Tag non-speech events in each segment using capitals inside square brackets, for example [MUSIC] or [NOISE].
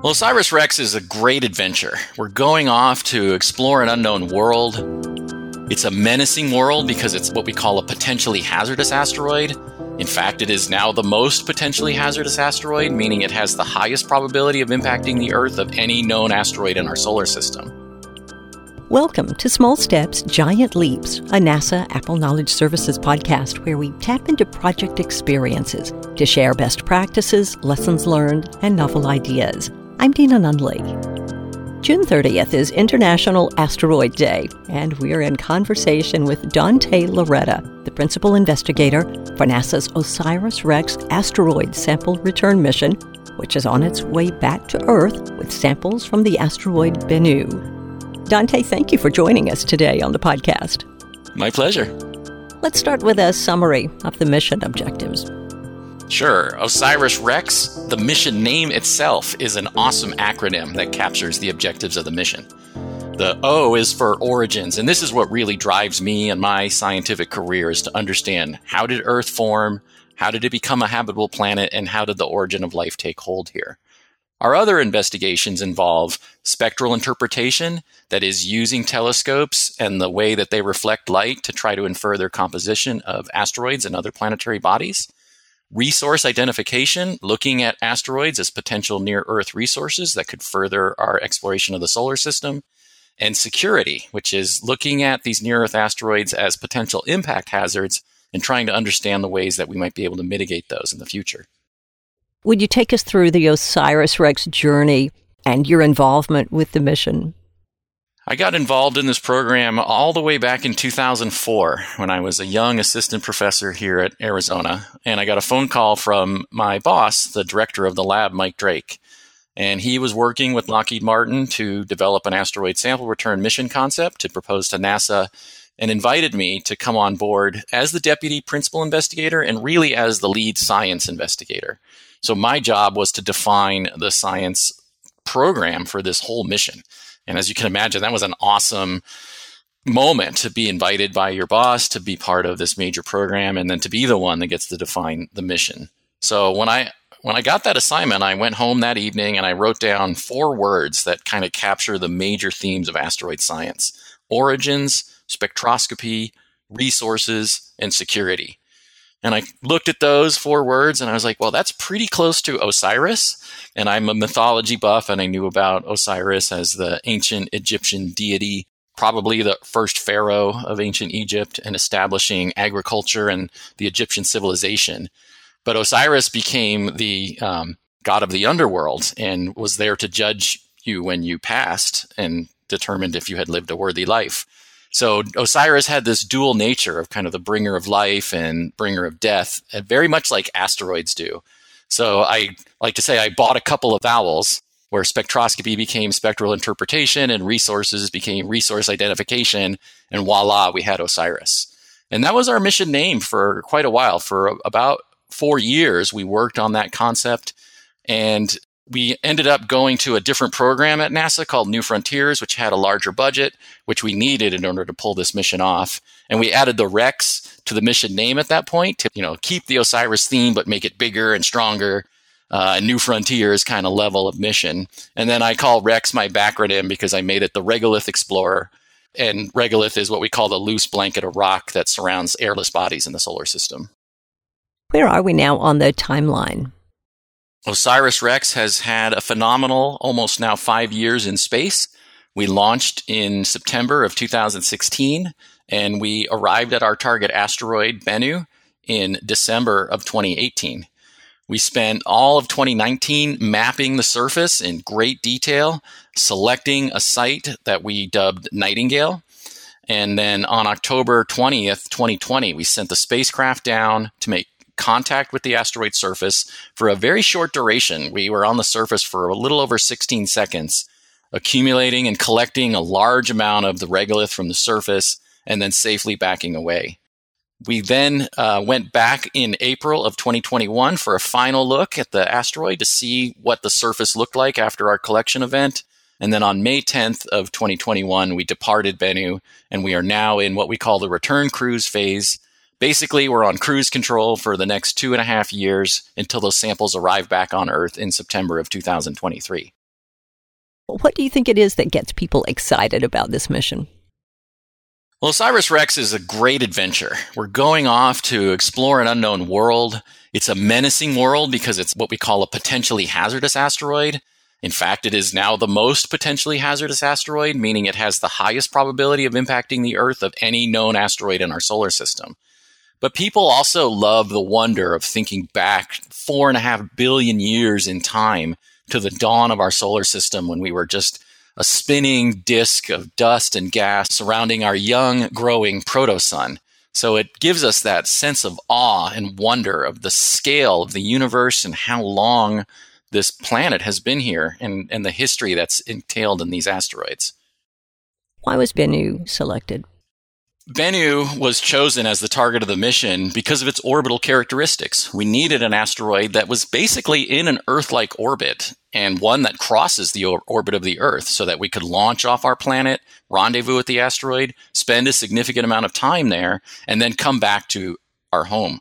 Well, Osiris Rex is a great adventure. We're going off to explore an unknown world. It's a menacing world because it's what we call a potentially hazardous asteroid. In fact, it is now the most potentially hazardous asteroid, meaning it has the highest probability of impacting the Earth of any known asteroid in our solar system. Welcome to Small Steps, Giant Leaps, a NASA APPEL Knowledge Services podcast where we tap into project experiences to share best practices, lessons learned, and novel ideas. I'm Deana Nunley. June 30th is International Asteroid Day, and we're in conversation with Dante Lauretta, the principal investigator for NASA's OSIRIS REx asteroid sample return mission, which is on its way back to Earth with samples from the asteroid Bennu. Dante, thank you for joining us today on the podcast. My pleasure. Let's start with a summary of the mission objectives. Sure. OSIRIS REx, the mission name itself, is an awesome acronym that captures the objectives of the mission. The O is for origins, and this is what really drives me and my scientific career is to understand how did Earth form, how did it become a habitable planet, and how did the origin of life take hold here. Our other investigations involve spectral interpretation, that is, using telescopes and the way that they reflect light to try to infer their composition of asteroids and other planetary bodies resource identification, looking at asteroids as potential near Earth resources that could further our exploration of the solar system, and security, which is looking at these near Earth asteroids as potential impact hazards and trying to understand the ways that we might be able to mitigate those in the future. Would you take us through the OSIRIS REx journey and your involvement with the mission? I got involved in this program all the way back in 2004 when I was a young assistant professor here at Arizona. And I got a phone call from my boss, the director of the lab, Mike Drake. And he was working with Lockheed Martin to develop an asteroid sample return mission concept to propose to NASA and invited me to come on board as the deputy principal investigator and really as the lead science investigator. So my job was to define the science program for this whole mission. And as you can imagine, that was an awesome moment to be invited by your boss to be part of this major program and then to be the one that gets to define the mission. So when I when I got that assignment, I went home that evening and I wrote down four words that kind of capture the major themes of asteroid science. Origins, spectroscopy, resources, and security. And I looked at those four words and I was like, well, that's pretty close to Osiris. And I'm a mythology buff and I knew about Osiris as the ancient Egyptian deity, probably the first pharaoh of ancient Egypt and establishing agriculture and the Egyptian civilization. But Osiris became the um, god of the underworld and was there to judge you when you passed and determined if you had lived a worthy life. So Osiris had this dual nature of kind of the bringer of life and bringer of death, very much like asteroids do. So I like to say I bought a couple of vowels where spectroscopy became spectral interpretation and resources became resource identification. And voila, we had Osiris. And that was our mission name for quite a while. For about four years, we worked on that concept. And we ended up going to a different program at NASA called New Frontiers, which had a larger budget, which we needed in order to pull this mission off. And we added the Rex to the mission name at that point to, you know, keep the Osiris theme, but make it bigger and stronger. Uh, New Frontiers kind of level of mission. And then I call Rex my backronym because I made it the Regolith Explorer. And regolith is what we call the loose blanket of rock that surrounds airless bodies in the solar system. Where are we now on the timeline? Osiris Rex has had a phenomenal almost now five years in space. We launched in September of 2016 and we arrived at our target asteroid Bennu in December of 2018. We spent all of 2019 mapping the surface in great detail, selecting a site that we dubbed Nightingale. And then on October 20th, 2020, we sent the spacecraft down to make contact with the asteroid surface for a very short duration. We were on the surface for a little over 16 seconds, accumulating and collecting a large amount of the regolith from the surface and then safely backing away. We then uh, went back in April of 2021 for a final look at the asteroid to see what the surface looked like after our collection event. And then on May 10th of 2021, we departed Bennu and we are now in what we call the return cruise phase, Basically, we're on cruise control for the next two and a half years until those samples arrive back on Earth in September of 2023. What do you think it is that gets people excited about this mission? Well, Osiris Rex is a great adventure. We're going off to explore an unknown world. It's a menacing world because it's what we call a potentially hazardous asteroid. In fact, it is now the most potentially hazardous asteroid, meaning it has the highest probability of impacting the Earth of any known asteroid in our solar system. But people also love the wonder of thinking back four and a half billion years in time to the dawn of our solar system when we were just a spinning disk of dust and gas surrounding our young, growing protosun. So it gives us that sense of awe and wonder of the scale of the universe and how long this planet has been here and, and the history that's entailed in these asteroids. Why was Bennu selected? Bennu was chosen as the target of the mission because of its orbital characteristics. We needed an asteroid that was basically in an Earth like orbit and one that crosses the or- orbit of the Earth so that we could launch off our planet, rendezvous with the asteroid, spend a significant amount of time there, and then come back to our home.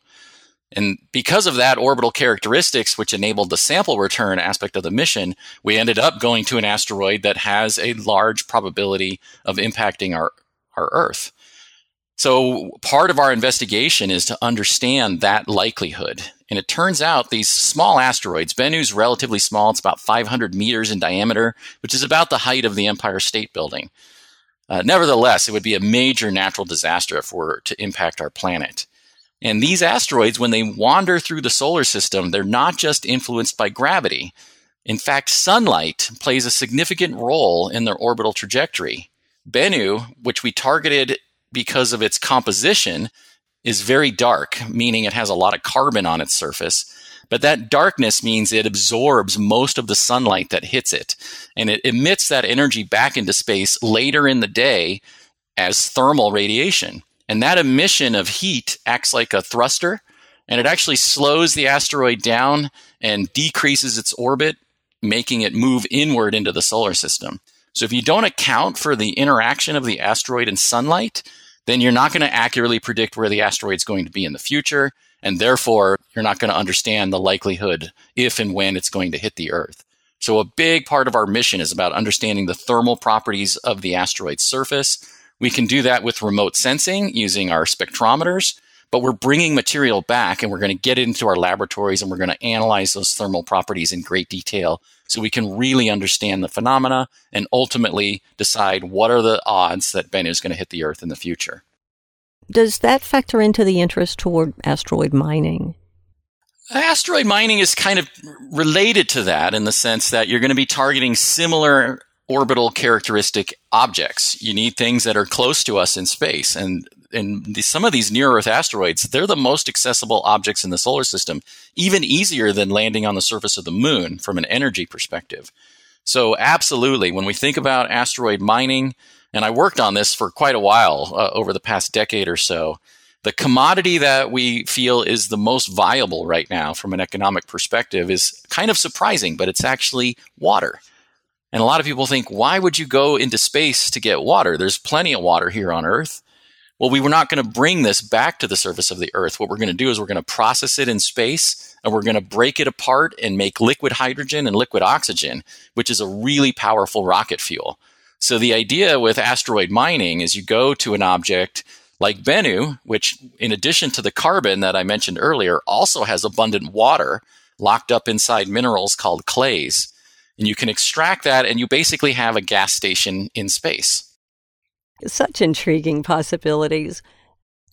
And because of that orbital characteristics, which enabled the sample return aspect of the mission, we ended up going to an asteroid that has a large probability of impacting our, our Earth. So part of our investigation is to understand that likelihood. And it turns out these small asteroids, Bennu's relatively small, it's about 500 meters in diameter, which is about the height of the Empire State Building. Uh, nevertheless, it would be a major natural disaster if were to impact our planet. And these asteroids, when they wander through the solar system, they're not just influenced by gravity. In fact, sunlight plays a significant role in their orbital trajectory. Bennu, which we targeted because of its composition, is very dark, meaning it has a lot of carbon on its surface. But that darkness means it absorbs most of the sunlight that hits it, and it emits that energy back into space later in the day as thermal radiation. And that emission of heat acts like a thruster, and it actually slows the asteroid down and decreases its orbit, making it move inward into the solar system. So if you don't account for the interaction of the asteroid and sunlight, then you're not going to accurately predict where the asteroid's going to be in the future. And therefore, you're not going to understand the likelihood if and when it's going to hit the Earth. So a big part of our mission is about understanding the thermal properties of the asteroid's surface. We can do that with remote sensing using our spectrometers, but we're bringing material back and we're going to get it into our laboratories and we're going to analyze those thermal properties in great detail so we can really understand the phenomena and ultimately decide what are the odds that Bennu is going to hit the Earth in the future. Does that factor into the interest toward asteroid mining? Asteroid mining is kind of related to that in the sense that you're going to be targeting similar orbital characteristic objects. You need things that are close to us in space. And and the, some of these near Earth asteroids, they're the most accessible objects in the solar system, even easier than landing on the surface of the moon from an energy perspective. So, absolutely, when we think about asteroid mining, and I worked on this for quite a while uh, over the past decade or so, the commodity that we feel is the most viable right now from an economic perspective is kind of surprising, but it's actually water. And a lot of people think, why would you go into space to get water? There's plenty of water here on Earth. Well, we were not going to bring this back to the surface of the Earth. What we're going to do is we're going to process it in space and we're going to break it apart and make liquid hydrogen and liquid oxygen, which is a really powerful rocket fuel. So the idea with asteroid mining is you go to an object like Bennu, which in addition to the carbon that I mentioned earlier, also has abundant water locked up inside minerals called clays. And you can extract that and you basically have a gas station in space. Such intriguing possibilities.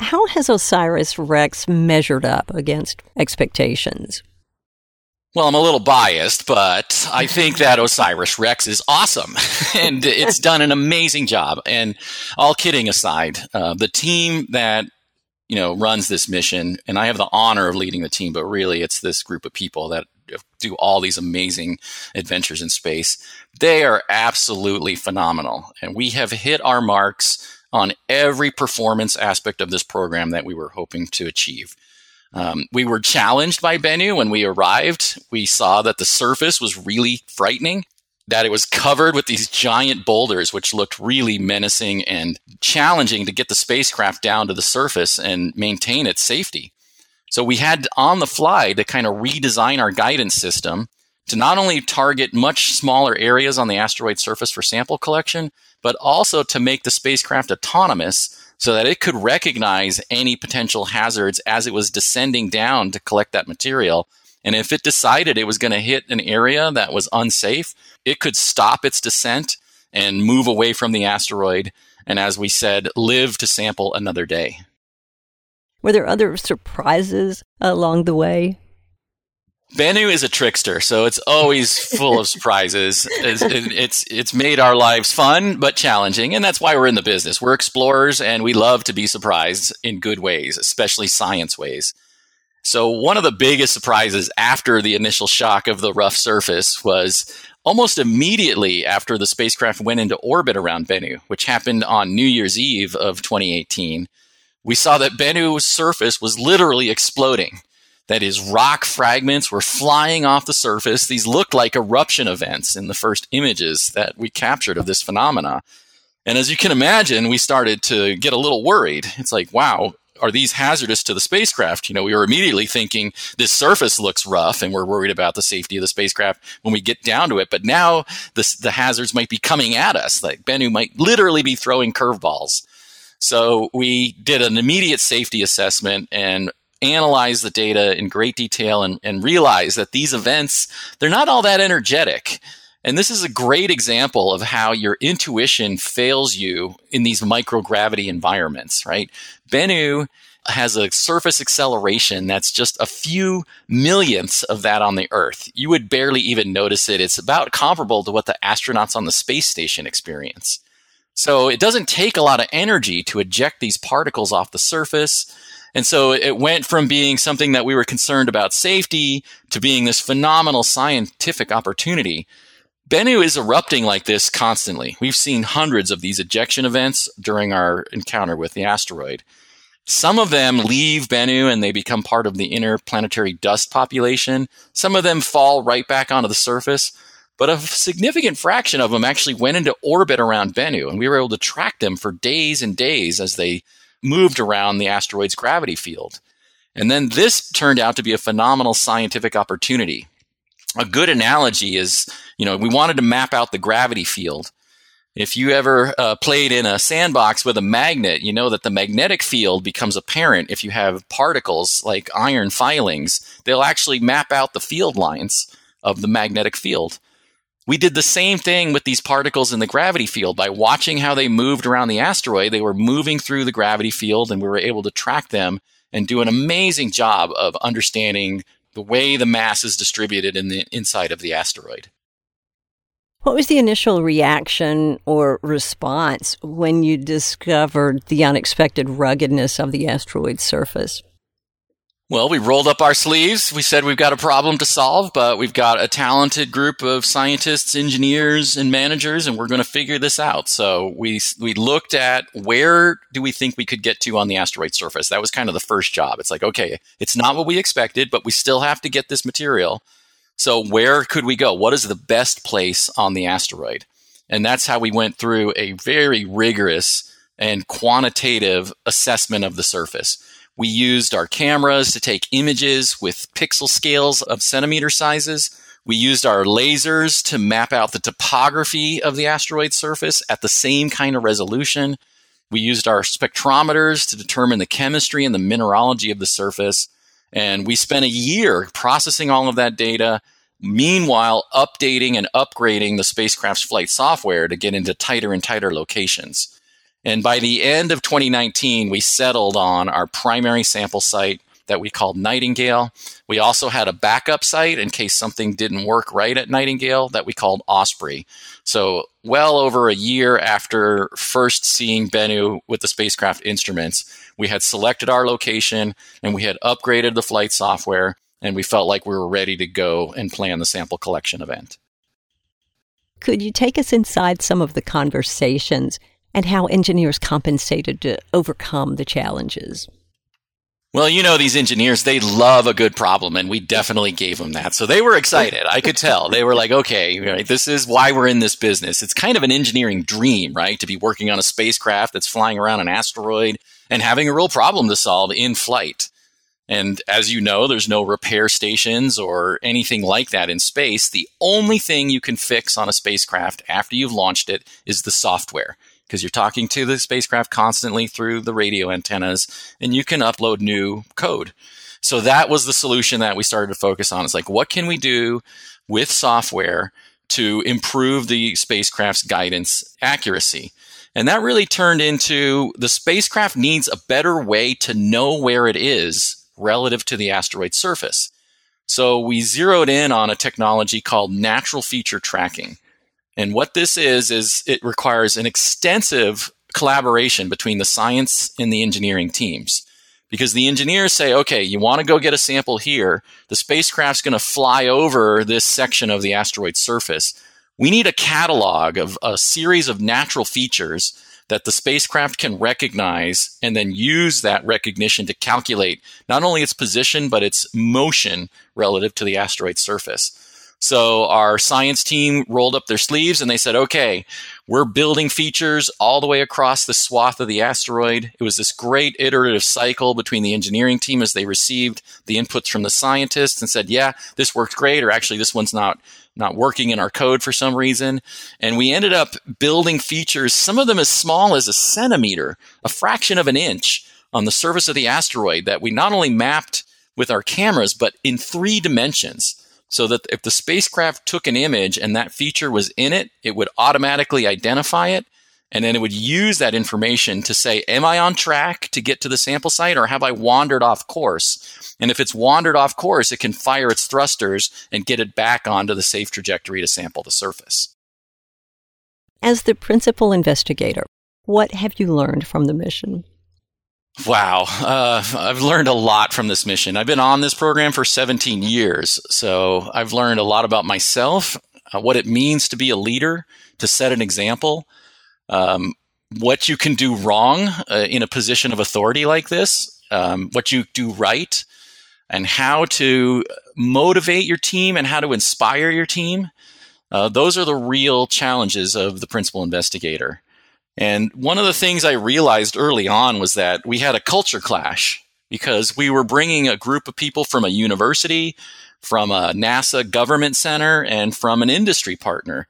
How has Osiris Rex measured up against expectations? Well, I'm a little biased, but I think that Osiris Rex is awesome [LAUGHS] and it's done an amazing job. And all kidding aside, uh, the team that you know runs this mission, and I have the honor of leading the team, but really it's this group of people that do all these amazing adventures in space. They are absolutely phenomenal. And we have hit our marks on every performance aspect of this program that we were hoping to achieve. Um, we were challenged by Bennu when we arrived. We saw that the surface was really frightening, that it was covered with these giant boulders, which looked really menacing and challenging to get the spacecraft down to the surface and maintain its safety. So we had on the fly to kind of redesign our guidance system to not only target much smaller areas on the asteroid surface for sample collection, but also to make the spacecraft autonomous so that it could recognize any potential hazards as it was descending down to collect that material. And if it decided it was going to hit an area that was unsafe, it could stop its descent and move away from the asteroid. And as we said, live to sample another day. Were there other surprises along the way? Bennu is a trickster, so it's always full of [LAUGHS] surprises. It's, it's, it's made our lives fun but challenging, and that's why we're in the business. We're explorers, and we love to be surprised in good ways, especially science ways. So one of the biggest surprises after the initial shock of the rough surface was almost immediately after the spacecraft went into orbit around Bennu, which happened on New Year's Eve of 2018. We saw that Bennu's surface was literally exploding. That is, rock fragments were flying off the surface. These looked like eruption events in the first images that we captured of this phenomena. And as you can imagine, we started to get a little worried. It's like, wow, are these hazardous to the spacecraft? You know, we were immediately thinking this surface looks rough and we're worried about the safety of the spacecraft when we get down to it. But now the hazards might be coming at us. Like Bennu might literally be throwing curveballs. So we did an immediate safety assessment and analyze the data in great detail and, and realize that these events, they're not all that energetic. And this is a great example of how your intuition fails you in these microgravity environments, right? Bennu has a surface acceleration that's just a few millionths of that on the Earth. You would barely even notice it. It's about comparable to what the astronauts on the space station experience. So it doesn't take a lot of energy to eject these particles off the surface. And so it went from being something that we were concerned about safety to being this phenomenal scientific opportunity. Bennu is erupting like this constantly. We've seen hundreds of these ejection events during our encounter with the asteroid. Some of them leave Bennu and they become part of the interplanetary dust population. Some of them fall right back onto the surface, but a significant fraction of them actually went into orbit around Bennu, and we were able to track them for days and days as they moved around the asteroid's gravity field. And then this turned out to be a phenomenal scientific opportunity. A good analogy is, you know, we wanted to map out the gravity field. If you ever uh, played in a sandbox with a magnet, you know that the magnetic field becomes apparent if you have particles like iron filings. They'll actually map out the field lines of the magnetic field. We did the same thing with these particles in the gravity field by watching how they moved around the asteroid. They were moving through the gravity field and we were able to track them and do an amazing job of understanding the way the mass is distributed in the inside of the asteroid. What was the initial reaction or response when you discovered the unexpected ruggedness of the asteroid's surface? Well, we rolled up our sleeves. We said we've got a problem to solve, but we've got a talented group of scientists, engineers, and managers, and we're going to figure this out. So we we looked at where do we think we could get to on the asteroid surface. That was kind of the first job. It's like, okay, it's not what we expected, but we still have to get this material. So where could we go? What is the best place on the asteroid? And that's how we went through a very rigorous and quantitative assessment of the surface. We used our cameras to take images with pixel scales of centimeter sizes. We used our lasers to map out the topography of the asteroid surface at the same kind of resolution. We used our spectrometers to determine the chemistry and the mineralogy of the surface. And we spent a year processing all of that data, meanwhile, updating and upgrading the spacecraft's flight software to get into tighter and tighter locations. And by the end of 2019, we settled on our primary sample site that we called Nightingale. We also had a backup site in case something didn't work right at Nightingale that we called Osprey. So, well over a year after first seeing Bennu with the spacecraft instruments, we had selected our location and we had upgraded the flight software, and we felt like we were ready to go and plan the sample collection event. Could you take us inside some of the conversations and how engineers compensated to overcome the challenges? Well, you know, these engineers, they love a good problem, and we definitely gave them that. So they were excited. I could tell. They were like, okay, right, this is why we're in this business. It's kind of an engineering dream, right? To be working on a spacecraft that's flying around an asteroid and having a real problem to solve in flight. And as you know, there's no repair stations or anything like that in space. The only thing you can fix on a spacecraft after you've launched it is the software because you're talking to the spacecraft constantly through the radio antennas and you can upload new code. So that was the solution that we started to focus on. It's like, what can we do with software to improve the spacecraft's guidance accuracy? And that really turned into the spacecraft needs a better way to know where it is relative to the asteroid surface. So we zeroed in on a technology called natural feature tracking. And what this is, is it requires an extensive collaboration between the science and the engineering teams. Because the engineers say, okay, you want to go get a sample here. The spacecraft's going to fly over this section of the asteroid surface. We need a catalog of a series of natural features that the spacecraft can recognize and then use that recognition to calculate not only its position, but its motion relative to the asteroid surface. So our science team rolled up their sleeves and they said, okay, we're building features all the way across the swath of the asteroid. It was this great iterative cycle between the engineering team as they received the inputs from the scientists and said, yeah, this worked great, or actually this one's not not working in our code for some reason. And we ended up building features, some of them as small as a centimeter, a fraction of an inch on the surface of the asteroid that we not only mapped with our cameras, but in three dimensions so that if the spacecraft took an image and that feature was in it, it would automatically identify it. And then it would use that information to say, am I on track to get to the sample site or have I wandered off course? And if it's wandered off course, it can fire its thrusters and get it back onto the safe trajectory to sample the surface. As the principal investigator, what have you learned from the mission? Wow, uh, I've learned a lot from this mission. I've been on this program for 17 years, so I've learned a lot about myself, uh, what it means to be a leader, to set an example, um, what you can do wrong uh, in a position of authority like this, um, what you do right, and how to motivate your team and how to inspire your team. Uh, those are the real challenges of the principal investigator. And one of the things I realized early on was that we had a culture clash because we were bringing a group of people from a university, from a NASA government center, and from an industry partner.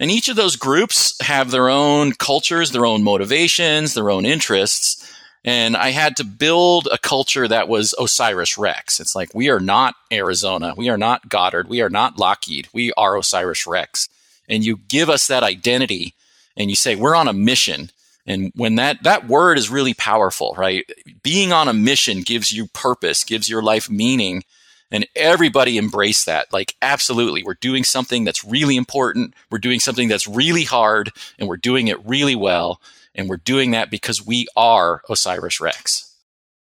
And each of those groups have their own cultures, their own motivations, their own interests. And I had to build a culture that was Osiris Rex. It's like, we are not Arizona. We are not Goddard. We are not Lockheed. We are Osiris Rex. And you give us that identity and you say we're on a mission. And when that that word is really powerful right? Being on a mission gives you purpose gives your life meaning and everybody embrace that. Like absolutely. We're doing something that's really important. We're doing something that's really hard and we're doing it really well and we're doing that because we are osiris rex.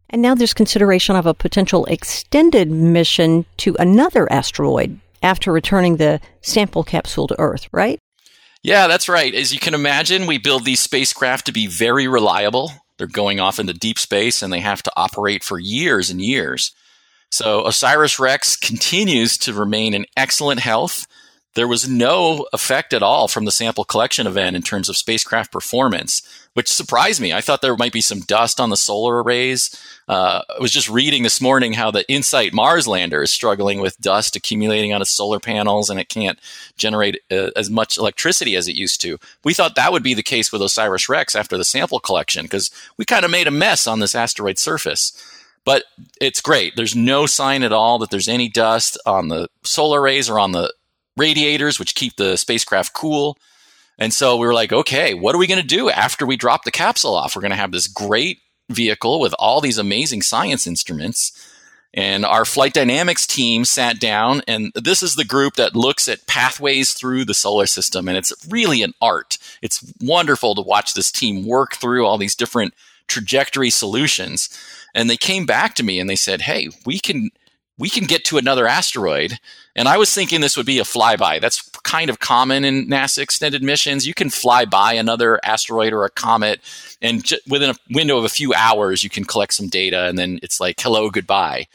And now there's consideration of a potential extended mission to another asteroid after returning the sample capsule to earth right yeah, that's right. As you can imagine, we build these spacecraft to be very reliable. They're going off into deep space and they have to operate for years and years. So OSIRIS REx continues to remain in excellent health. There was no effect at all from the sample collection event in terms of spacecraft performance which surprised me. I thought there might be some dust on the solar arrays. Uh, I was just reading this morning how the InSight Mars lander is struggling with dust accumulating on its solar panels and it can't generate uh, as much electricity as it used to. We thought that would be the case with OSIRIS REx after the sample collection because we kind of made a mess on this asteroid surface. But it's great. There's no sign at all that there's any dust on the solar arrays or on the radiators, which keep the spacecraft cool. And so we were like, okay, what are we going to do after we drop the capsule off? We're going to have this great vehicle with all these amazing science instruments. And our flight dynamics team sat down, and this is the group that looks at pathways through the solar system. And it's really an art. It's wonderful to watch this team work through all these different trajectory solutions. And they came back to me and they said, hey, we can we can get to another asteroid. And I was thinking this would be a flyby. That's kind of common in NASA extended missions. You can fly by another asteroid or a comet, and j- within a window of a few hours, you can collect some data, and then it's like, hello, goodbye.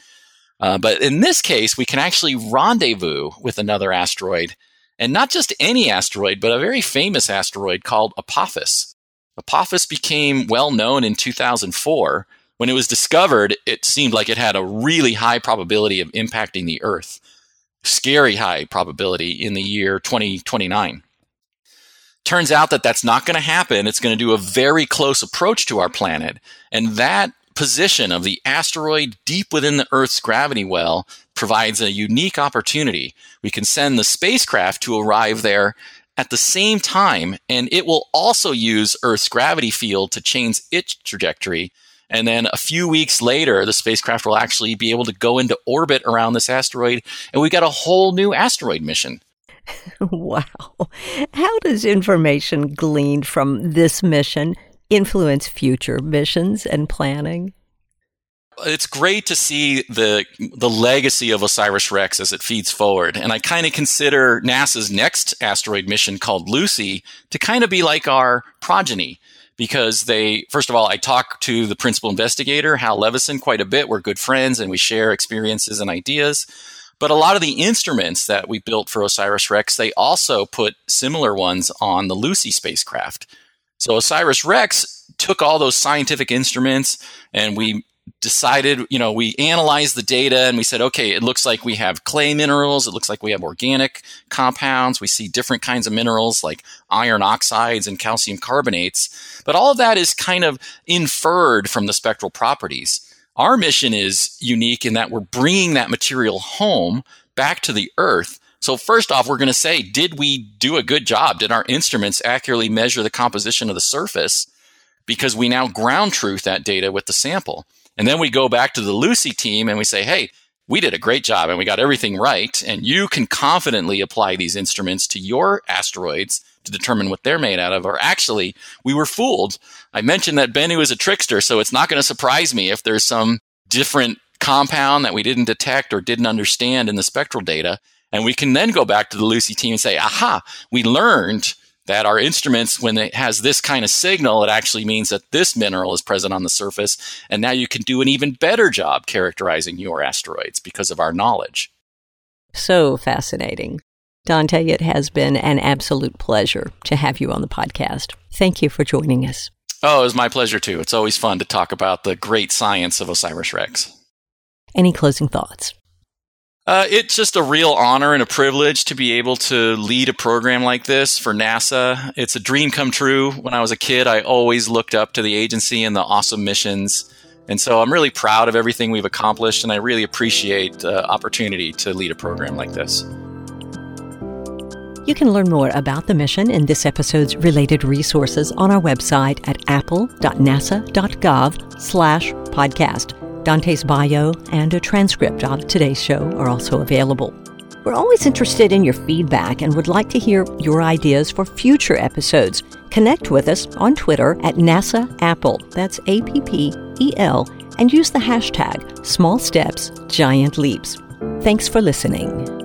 Uh, but in this case, we can actually rendezvous with another asteroid, and not just any asteroid, but a very famous asteroid called Apophis. Apophis became well known in 2004 when it was discovered, it seemed like it had a really high probability of impacting the Earth. Scary high probability in the year 2029. Turns out that that's not going to happen. It's going to do a very close approach to our planet. And that position of the asteroid deep within the Earth's gravity well provides a unique opportunity. We can send the spacecraft to arrive there at the same time, and it will also use Earth's gravity field to change its trajectory and then a few weeks later, the spacecraft will actually be able to go into orbit around this asteroid. And we've got a whole new asteroid mission. [LAUGHS] wow. How does information gleaned from this mission influence future missions and planning? It's great to see the the legacy of OSIRIS-REx as it feeds forward. And I kind of consider NASA's next asteroid mission called Lucy to kind of be like our progeny because they, first of all, I talk to the principal investigator, Hal Levison, quite a bit. We're good friends and we share experiences and ideas. But a lot of the instruments that we built for OSIRIS REx, they also put similar ones on the Lucy spacecraft. So OSIRIS REx took all those scientific instruments and we decided, you know, we analyzed the data and we said, okay, it looks like we have clay minerals. It looks like we have organic compounds. We see different kinds of minerals like iron oxides and calcium carbonates. But all of that is kind of inferred from the spectral properties. Our mission is unique in that we're bringing that material home back to the earth. So first off, we're going to say, did we do a good job? Did our instruments accurately measure the composition of the surface? Because we now ground truth that data with the sample. And then we go back to the Lucy team and we say, hey, we did a great job and we got everything right. And you can confidently apply these instruments to your asteroids to determine what they're made out of. Or actually, we were fooled. I mentioned that Bennu is a trickster, so it's not going to surprise me if there's some different compound that we didn't detect or didn't understand in the spectral data. And we can then go back to the Lucy team and say, aha, we learned that our instruments, when it has this kind of signal, it actually means that this mineral is present on the surface. And now you can do an even better job characterizing your asteroids because of our knowledge. So fascinating. Dante, it has been an absolute pleasure to have you on the podcast. Thank you for joining us. Oh, it was my pleasure too. It's always fun to talk about the great science of OSIRIS REx. Any closing thoughts? Uh, it's just a real honor and a privilege to be able to lead a program like this for NASA. It's a dream come true. When I was a kid, I always looked up to the agency and the awesome missions. And so I'm really proud of everything we've accomplished, and I really appreciate the opportunity to lead a program like this. You can learn more about the mission and this episode's related resources on our website at appel.nasa.gov slash podcast. Dante's bio and a transcript of today's show are also available. We're always interested in your feedback and would like to hear your ideas for future episodes. Connect with us on Twitter at NASA APPEL, that's A P P E L, and use the hashtag Small Steps, Giant Leaps. Thanks for listening.